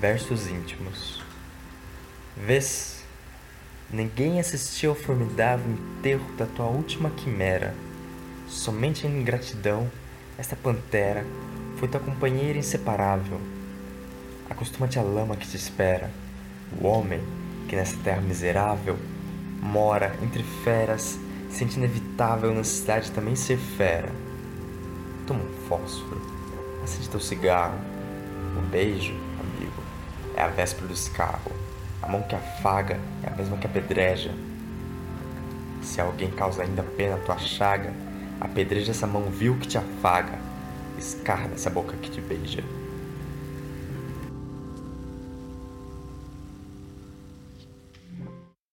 Versos íntimos. Vês, ninguém assistiu ao formidável enterro da tua última quimera. Somente em ingratidão, esta pantera foi tua companheira inseparável. Acostuma-te à lama que te espera. O homem que nessa terra miserável mora entre feras, sente inevitável necessidade de também ser fera. Toma um fósforo, acende teu cigarro. O beijo, é a véspera do escarro. A mão que afaga é a mesma que apedreja. Se alguém causa ainda pena tua chaga, apedreja essa mão vil que te afaga, escarra essa boca que te beija.